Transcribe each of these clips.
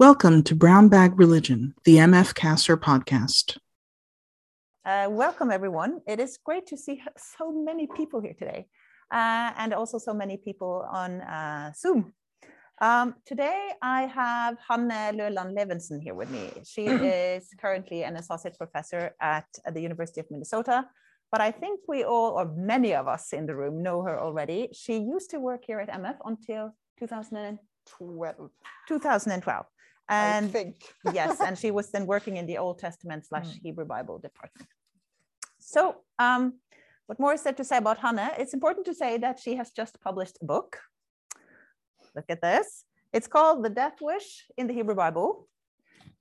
Welcome to Brown Bag Religion, the MF CASR podcast. Uh, welcome, everyone. It is great to see so many people here today, uh, and also so many people on uh, Zoom. Um, today, I have Hanne Løland Levinson here with me. She is currently an associate professor at, at the University of Minnesota, but I think we all, or many of us in the room, know her already. She used to work here at MF until 2012. 2012. And I think. yes, and she was then working in the Old Testament slash hmm. Hebrew Bible department. So, um, what more is there to say about Hanne? It's important to say that she has just published a book. Look at this. It's called The Death Wish in the Hebrew Bible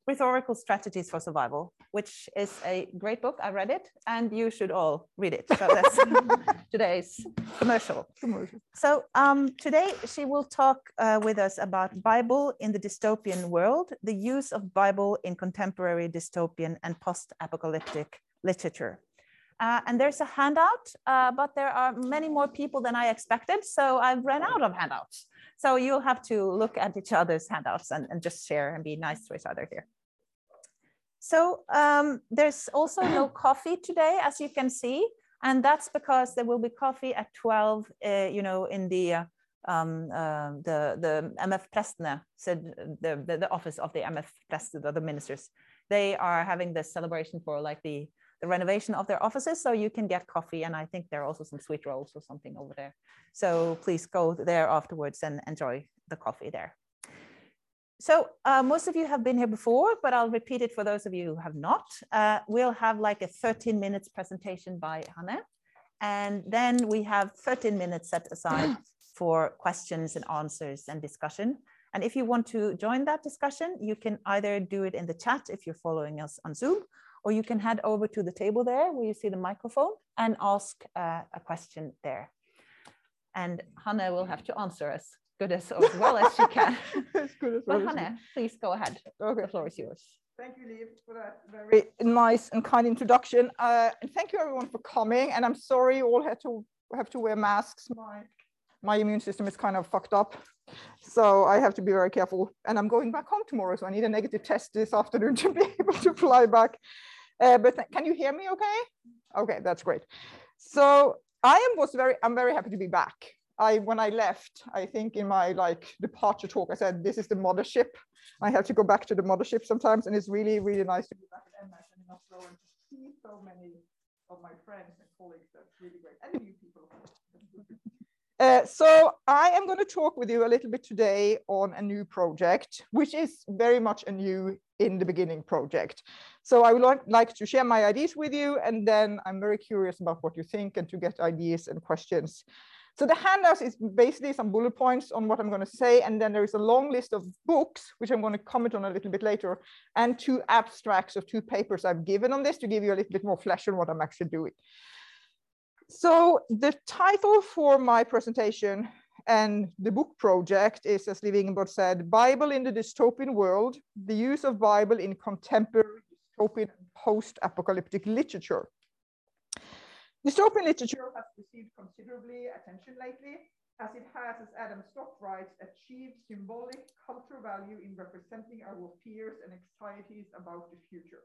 Rhetorical Strategies for Survival, which is a great book. I read it, and you should all read it. So that's today's commercial. commercial. So um, today she will talk uh, with us about Bible in the dystopian world, the use of Bible in contemporary dystopian and post-apocalyptic literature. Uh, and there's a handout, uh, but there are many more people than I expected, so I've run out of handouts. So you'll have to look at each other's handouts and, and just share and be nice to each other here. So um, there's also no coffee today, as you can see, and that's because there will be coffee at 12, uh, you know, in the uh, um, uh, the the MF Prestene, said the, the, the office of the MF Prestene, the ministers. They are having this celebration for like the the renovation of their offices, so you can get coffee, and I think there are also some sweet rolls or something over there. So please go there afterwards and enjoy the coffee there. So uh, most of you have been here before, but I'll repeat it for those of you who have not. Uh, we'll have like a 13 minutes presentation by Hanne. And then we have 13 minutes set aside for questions and answers and discussion. And if you want to join that discussion, you can either do it in the chat if you're following us on Zoom, or you can head over to the table there where you see the microphone and ask uh, a question there. And Hanne will have to answer us good as, as well as she can. as good as well. But Hanne, please go ahead. Okay. The floor is yours. Thank you, Liv, for that very nice and kind introduction. Uh, and thank you everyone for coming. And I'm sorry you all had to have to wear masks. My, my immune system is kind of fucked up. So I have to be very careful. And I'm going back home tomorrow. So I need a negative test this afternoon to be able to fly back. Uh, but can you hear me okay? Okay, that's great. So I am was very, I'm very happy to be back. I when I left, I think in my like departure talk, I said this is the mothership. I have to go back to the mothership sometimes, and it's really really nice to be back at MF and in Oslo and to see so many of my friends and colleagues. That's really great, and new people. Uh, so I am going to talk with you a little bit today on a new project, which is very much a new in the beginning project. So I would like to share my ideas with you, and then I'm very curious about what you think and to get ideas and questions so the handout is basically some bullet points on what I'm going to say, and then there is a long list of books, which I'm going to comment on a little bit later, and two abstracts of two papers I've given on this to give you a little bit more flesh on what I'm actually doing. So the title for my presentation and the book project is, as Liv Ingeborg said, Bible in the Dystopian World, the use of Bible in contemporary dystopian post-apocalyptic literature. Dystopian literature has received considerably attention lately, as it has, as Adam Stock writes, achieved symbolic cultural value in representing our fears and anxieties about the future.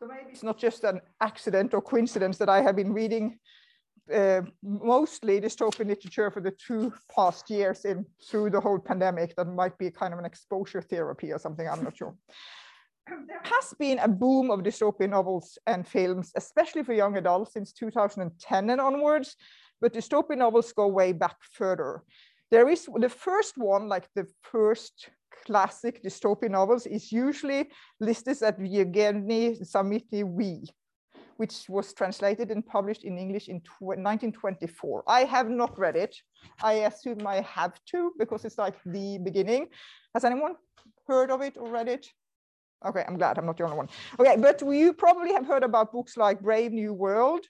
So maybe it's not just an accident or coincidence that I have been reading uh, mostly dystopian literature for the two past years in through the whole pandemic. That might be kind of an exposure therapy or something, I'm not sure there has been a boom of dystopian novels and films, especially for young adults since 2010 and onwards, but dystopian novels go way back further. There is the first one, like the first classic dystopian novels, is usually listed as Yevgeny We, which was translated and published in English in 1924. I have not read it. I assume I have to because it's like the beginning. Has anyone heard of it or read it? Okay, I'm glad I'm not the only one. Okay, but you probably have heard about books like Brave New World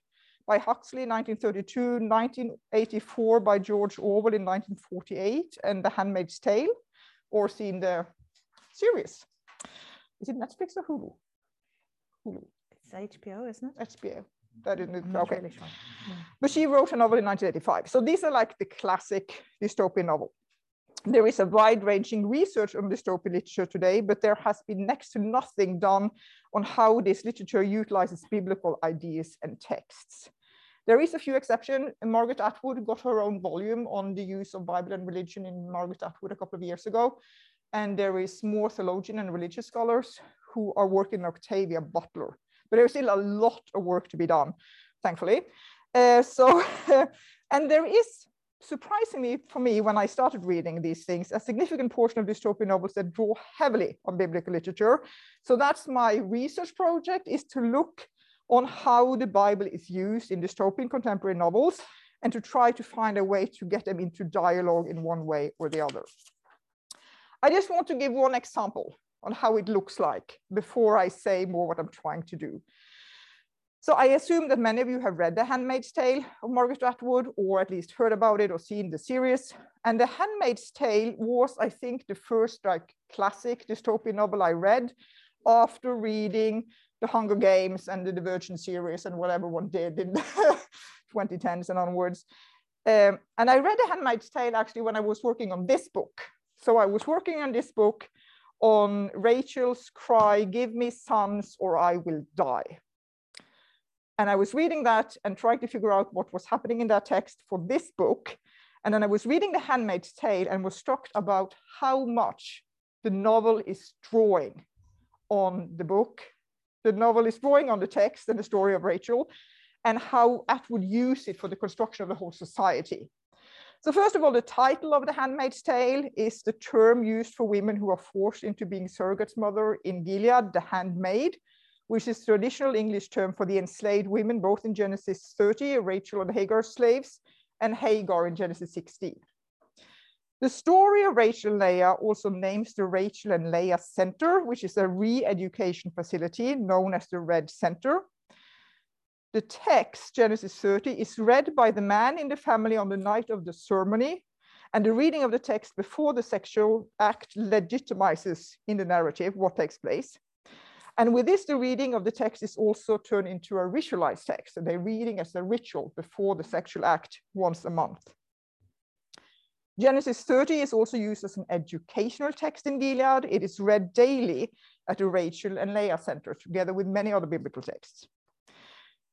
by Huxley, 1932, 1984 by George Orwell in 1948, and The Handmaid's Tale, or seen the series. Is it Netflix or Hulu? Hulu. It's HBO, isn't it? HBO. That isn't mm-hmm. okay. Really sure. yeah. But she wrote a novel in 1985. So these are like the classic dystopian novel. There is a wide-ranging research on dystopian literature today, but there has been next to nothing done on how this literature utilizes biblical ideas and texts. There is a few exceptions. Margaret Atwood got her own volume on the use of Bible and religion in Margaret Atwood a couple of years ago. And there is more theologian and religious scholars who are working on Octavia Butler. But there's still a lot of work to be done, thankfully. Uh, so, and there is surprisingly for me, when I started reading these things, a significant portion of dystopian novels that draw heavily on biblical literature. So that's my research project is to look on how the Bible is used in dystopian contemporary novels and to try to find a way to get them into dialogue in one way or the other. I just want to give one example on how it looks like before I say more what I'm trying to do. So I assume that many of you have read The Handmaid's Tale of Margaret Atwood, or at least heard about it or seen the series. And The Handmaid's Tale was, I think, the first like classic dystopian novel I read after reading The Hunger Games and the Divergent series and whatever one did in the 2010s and onwards. Um, and I read The Handmaid's Tale actually when I was working on this book. So I was working on this book on Rachel's cry, give me sons or I will die. And I was reading that and trying to figure out what was happening in that text for this book. And then I was reading The Handmaid's Tale and was struck about how much the novel is drawing on the book. The novel is drawing on the text and the story of Rachel and how Atwood use it for the construction of the whole society. So first of all, the title of The Handmaid's Tale is the term used for women who are forced into being surrogates mother in Gilead, the handmaid, which is traditional English term for the enslaved women, both in Genesis 30, Rachel and Hagar slaves, and Hagar in Genesis 16. The story of Rachel and Leah also names the Rachel and Leah Center, which is a re-education facility known as the Red Center. The text, Genesis 30, is read by the man in the family on the night of the ceremony, and the reading of the text before the sexual act legitimizes in the narrative what takes place. And with this, the reading of the text is also turned into a ritualized text. And they're reading as a ritual before the sexual act once a month. Genesis 30 is also used as an educational text in Gilead. It is read daily at the Rachel and Leah Center, together with many other biblical texts.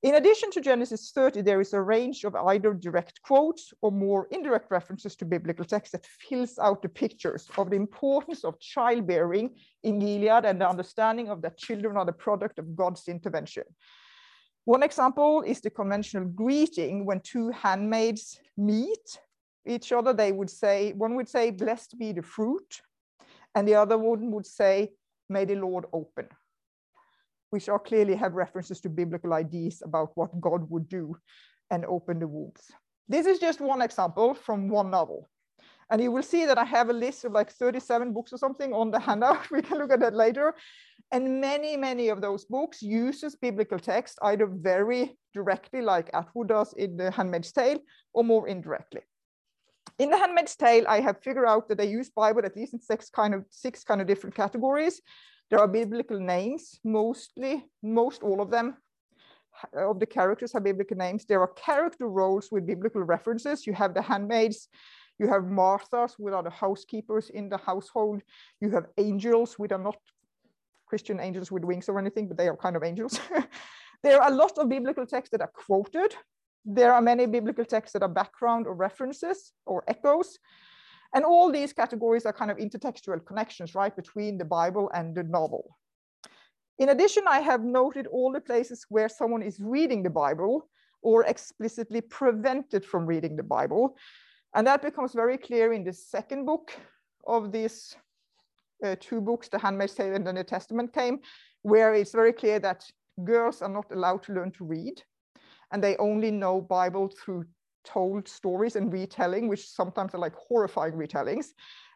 In addition to Genesis 30, there is a range of either direct quotes or more indirect references to biblical text that fills out the pictures of the importance of childbearing in Gilead and the understanding of that children are the product of God's intervention. One example is the conventional greeting when two handmaids meet each other. They would say, one would say, blessed be the fruit, and the other one would say, may the Lord open which are clearly have references to biblical ideas about what God would do and open the wombs. This is just one example from one novel. And you will see that I have a list of like 37 books or something on the handout. We can look at that later. And many, many of those books uses biblical text either very directly like Atwood does in The Handmaid's Tale or more indirectly. In The Handmaid's Tale, I have figured out that they use Bible at least in six kind of six kind of different categories. There are biblical names, mostly, most all of them uh, of the characters have biblical names. There are character roles with biblical references. You have the handmaids, you have Marthas, which are the housekeepers in the household. You have angels, which are not Christian angels with wings or anything, but they are kind of angels. there are a lot of biblical texts that are quoted. There are many biblical texts that are background or references or echoes. And all these categories are kind of intertextual connections, right, between the Bible and the novel. In addition, I have noted all the places where someone is reading the Bible or explicitly prevented from reading the Bible. And that becomes very clear in the second book of these uh, two books, The Handmaid's Tale and the New Testament came, where it's very clear that girls are not allowed to learn to read and they only know Bible through told stories and retelling, which sometimes are like horrifying retellings.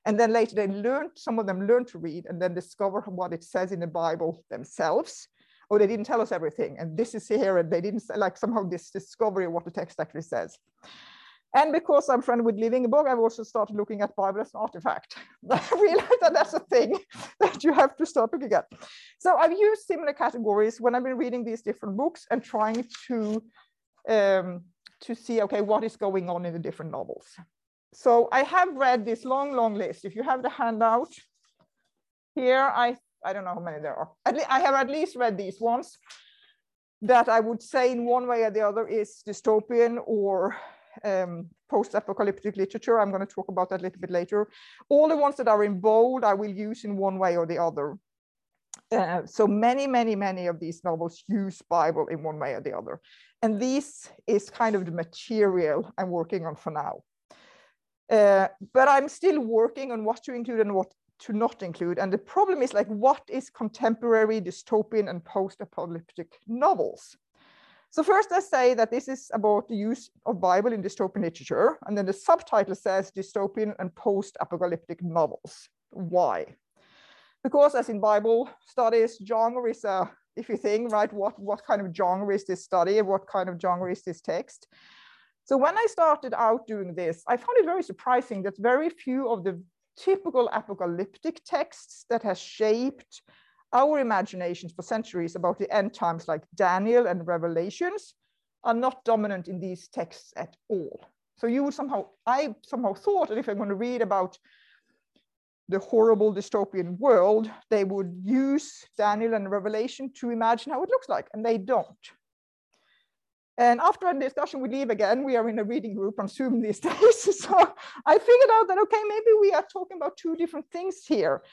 And then later they learned, some of them learned to read and then discover what it says in the Bible themselves. Oh, they didn't tell us everything. And this is here, and they didn't like somehow this discovery of what the text actually says. And because I'm friend with Liv Ingeborg, I've also started looking at Bible as an artifact. I realized that that's a thing that you have to start looking at. So I've used similar categories when I've been reading these different books and trying to um, to see, okay, what is going on in the different novels. so I have read this long, long list. If you have the handout here, I, I don't know how many there are. I have at least read these ones that I would say in one way or the other is dystopian or um, post-apocalyptic literature. I'm going to talk about that a little bit later. All the ones that are in bold, I will use in one way or the other. Uh, so many, many, many of these novels use Bible in one way or the other. And this is kind of the material I'm working on for now. Uh, but I'm still working on what to include and what to not include. And the problem is like, what is contemporary dystopian and post-apocalyptic novels? So first I say that this is about the use of Bible in dystopian literature. And then the subtitle says dystopian and post-apocalyptic novels. Why? Because as in Bible studies, genre is a if you think, right, what, what kind of genre is this study? What kind of genre is this text? So when I started out doing this, I found it very surprising that very few of the typical apocalyptic texts that has shaped our imaginations for centuries about the end times like Daniel and Revelations are not dominant in these texts at all. So you would somehow, I somehow thought that if I'm going to read about the horrible dystopian world, they would use Daniel and Revelation to imagine how it looks like, and they don't. And after a discussion we leave again, we are in a reading group on Zoom these days. so I figured out that, okay, maybe we are talking about two different things here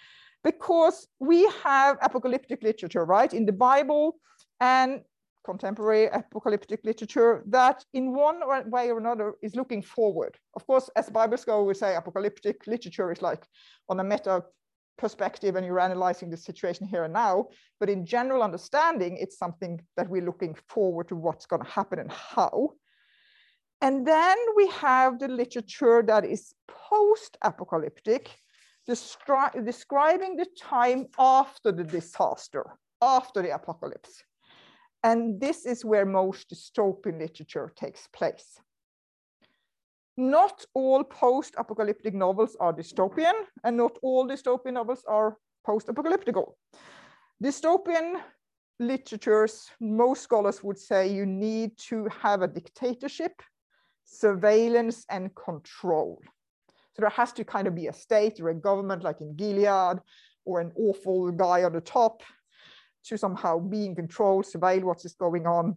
because we have apocalyptic literature, right, in the Bible and contemporary apocalyptic literature that in one way or another is looking forward. Of course, as Bible scholars we say apocalyptic literature is like on a meta perspective and you're analyzing the situation here and now, but in general understanding, it's something that we're looking forward to what's gonna happen and how. And then we have the literature that is post-apocalyptic, describing the time after the disaster, after the apocalypse. And this is where most dystopian literature takes place. Not all post-apocalyptic novels are dystopian, and not all dystopian novels are post-apocalyptical. Dystopian literatures, most scholars would say you need to have a dictatorship, surveillance, and control. So there has to kind of be a state or a government like in Gilead, or an awful guy on the top to somehow be in control, surveil what is going on.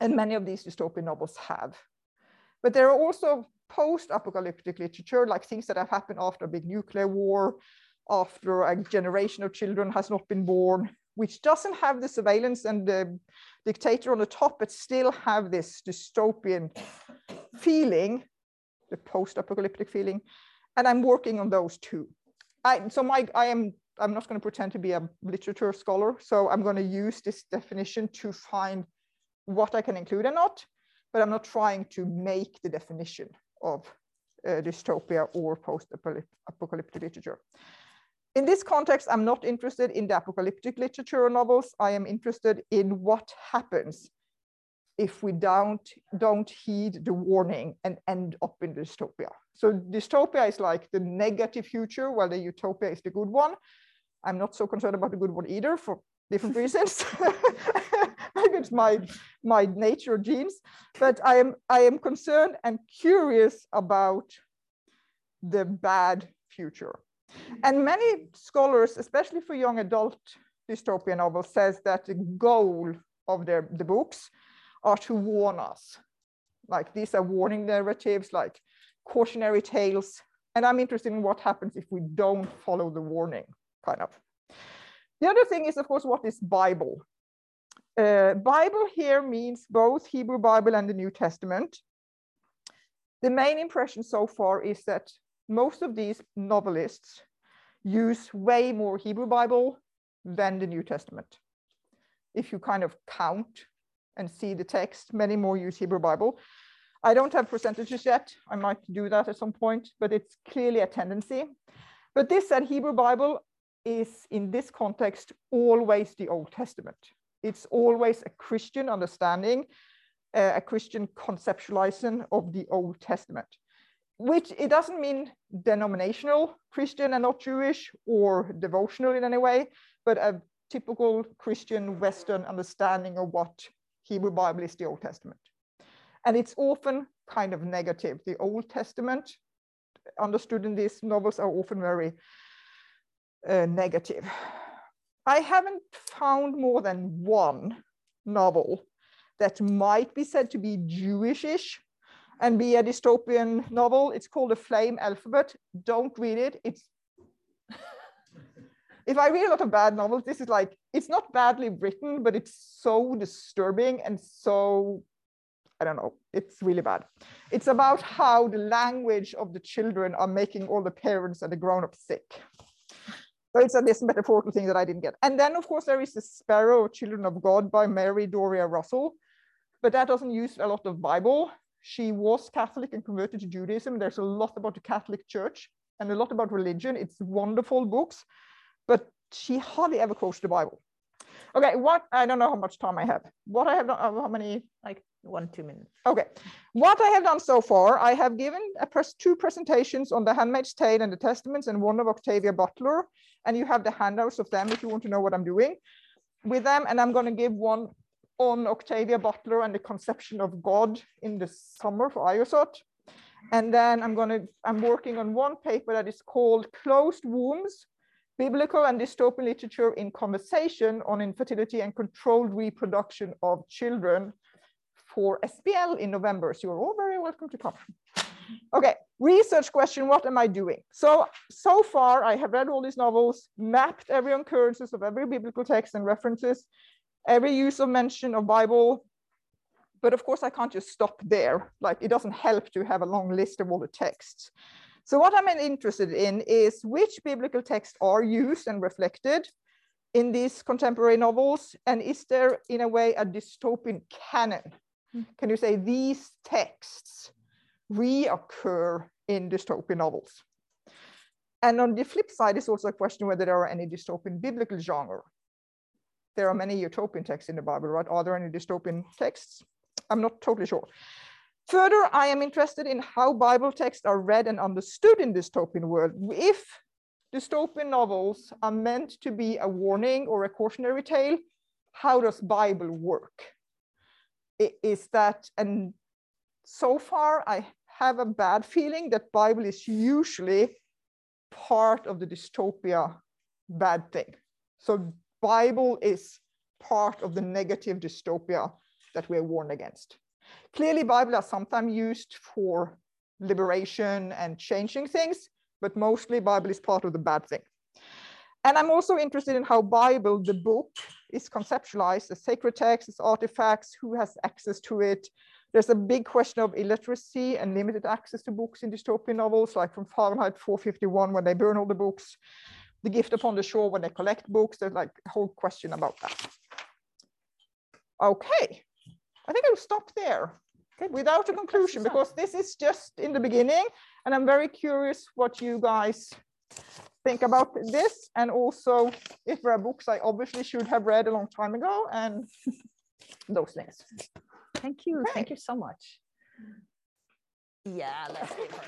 And many of these dystopian novels have. But there are also post-apocalyptic literature, like things that have happened after a big nuclear war, after a generation of children has not been born, which doesn't have the surveillance and the dictator on the top, but still have this dystopian feeling, the post-apocalyptic feeling. And I'm working on those too. I, so my, I am I'm not going to pretend to be a literature scholar, so I'm going to use this definition to find what I can include and not, but I'm not trying to make the definition of uh, dystopia or post-apocalyptic literature. In this context, I'm not interested in the apocalyptic literature or novels. I am interested in what happens if we don't, don't heed the warning and end up in dystopia. So dystopia is like the negative future, while the utopia is the good one. I'm not so concerned about the good one either for different reasons. Maybe it's my, my nature genes, but I am, I am concerned and curious about the bad future. And many scholars, especially for young adult dystopian novels, says that the goal of their, the books are to warn us. Like these are warning narratives, like cautionary tales. And I'm interested in what happens if we don't follow the warning kind of. The other thing is, of course, what is Bible? Uh, Bible here means both Hebrew Bible and the New Testament. The main impression so far is that most of these novelists use way more Hebrew Bible than the New Testament. If you kind of count and see the text, many more use Hebrew Bible. I don't have percentages yet. I might do that at some point, but it's clearly a tendency. But this said, Hebrew Bible is in this context always the Old Testament. It's always a Christian understanding, uh, a Christian conceptualization of the Old Testament, which it doesn't mean denominational Christian and not Jewish or devotional in any way, but a typical Christian Western understanding of what Hebrew Bible is the Old Testament. And it's often kind of negative. The Old Testament understood in these novels are often very uh, negative. I haven't found more than one novel that might be said to be Jewishish and be a dystopian novel. It's called The Flame Alphabet. Don't read it. It's if I read a lot of bad novels, this is like it's not badly written, but it's so disturbing and so I don't know, it's really bad. It's about how the language of the children are making all the parents and the grown-ups sick. So it's a this metaphorical thing that I didn't get. And then of course there is the Sparrow Children of God by Mary Doria Russell, but that doesn't use a lot of Bible. She was Catholic and converted to Judaism. There's a lot about the Catholic Church and a lot about religion. It's wonderful books, but she hardly ever quotes the Bible. Okay, what I don't know how much time I have. What I have done, how many? Like one, two minutes. Okay, what I have done so far, I have given pres two presentations on the Handmaid's Tale and the Testaments and one of Octavia Butler, and you have the handouts of them if you want to know what I'm doing with them. And I'm going to give one on Octavia Butler and the conception of God in the summer for IOSOT. And then I'm going to, I'm working on one paper that is called Closed Wombs, Biblical and Dystopian Literature in Conversation on Infertility and Controlled Reproduction of Children for SBL in November. So you're all very welcome to come. Okay, research question, what am I doing? So, so far I have read all these novels, mapped every occurrences of every biblical text and references, every use of mention of Bible. But of course I can't just stop there. Like it doesn't help to have a long list of all the texts. So what I'm interested in is which biblical texts are used and reflected in these contemporary novels? And is there in a way a dystopian canon? Can you say these texts reoccur in dystopian novels? And on the flip side is also a question whether there are any dystopian biblical genre. There are many utopian texts in the Bible, right? Are there any dystopian texts? I'm not totally sure. Further, I am interested in how Bible texts are read and understood in dystopian world. If dystopian novels are meant to be a warning or a cautionary tale, how does Bible work? Is that, and so far I have a bad feeling that Bible is usually part of the dystopia bad thing. So Bible is part of the negative dystopia that we're warned against. Clearly, Bible are sometimes used for liberation and changing things, but mostly Bible is part of the bad thing. And I'm also interested in how Bible, the book, is conceptualized as sacred text, as artifacts, who has access to it. There's a big question of illiteracy and limited access to books in dystopian novels, like from Fahrenheit 451, when they burn all the books, The Gift Upon the Shore, when they collect books. There's like a whole question about that. Okay, I think I'll stop there okay. without a conclusion because this is just in the beginning and I'm very curious what you guys think about this and also if there are books I obviously should have read a long time ago and those things. Thank you. Okay. Thank you so much. Yeah, let's give her.